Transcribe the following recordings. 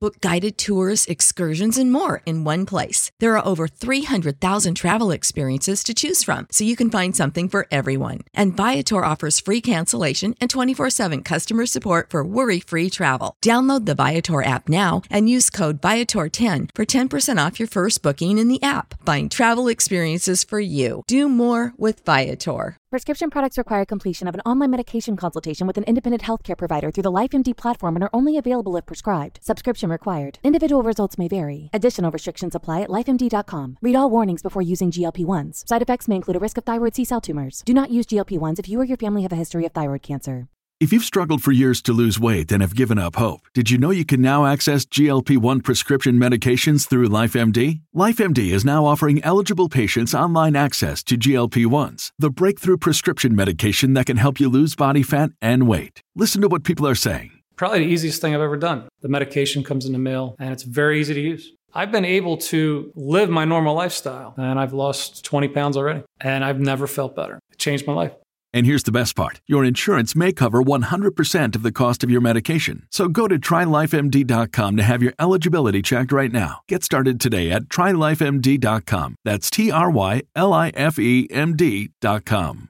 Book guided tours, excursions, and more in one place. There are over 300,000 travel experiences to choose from, so you can find something for everyone. And Viator offers free cancellation and 24 7 customer support for worry free travel. Download the Viator app now and use code Viator10 for 10% off your first booking in the app. Find travel experiences for you. Do more with Viator. Prescription products require completion of an online medication consultation with an independent healthcare provider through the LifeMD platform and are only available if prescribed. Subscription required. Individual results may vary. Additional restrictions apply at lifemd.com. Read all warnings before using GLP 1s. Side effects may include a risk of thyroid C cell tumors. Do not use GLP 1s if you or your family have a history of thyroid cancer. If you've struggled for years to lose weight and have given up hope, did you know you can now access GLP 1 prescription medications through LifeMD? LifeMD is now offering eligible patients online access to GLP 1s, the breakthrough prescription medication that can help you lose body fat and weight. Listen to what people are saying. Probably the easiest thing I've ever done. The medication comes in the mail and it's very easy to use. I've been able to live my normal lifestyle and I've lost 20 pounds already and I've never felt better. It changed my life. And here's the best part your insurance may cover 100% of the cost of your medication. So go to trylifemd.com to have your eligibility checked right now. Get started today at trylifemd.com. That's T R Y L I F E M D.com.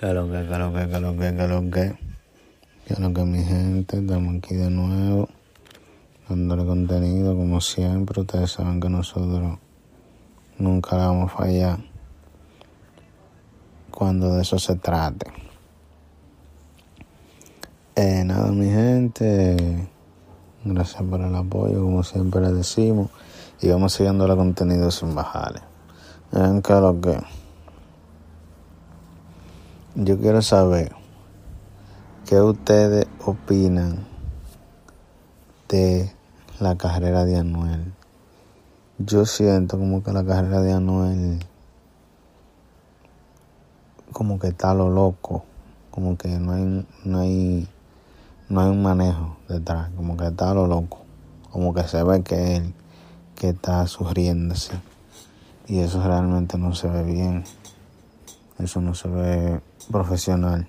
Que, claro que. Claro que mi gente, estamos aquí de nuevo. Dándole contenido como siempre. Ustedes saben que nosotros nunca le vamos a fallar. Cuando de eso se trate. Eh, nada, mi gente. Gracias por el apoyo, como siempre les decimos. Y vamos siguiendo el contenido sin bajarle. Vean que lo que. Yo quiero saber qué ustedes opinan de la carrera de Anuel. Yo siento como que la carrera de Anuel como que está lo loco, como que no hay no hay no hay un manejo detrás, como que está lo loco, como que se ve que él que está sufriéndose y eso realmente no se ve bien. Eso no se ve profesional.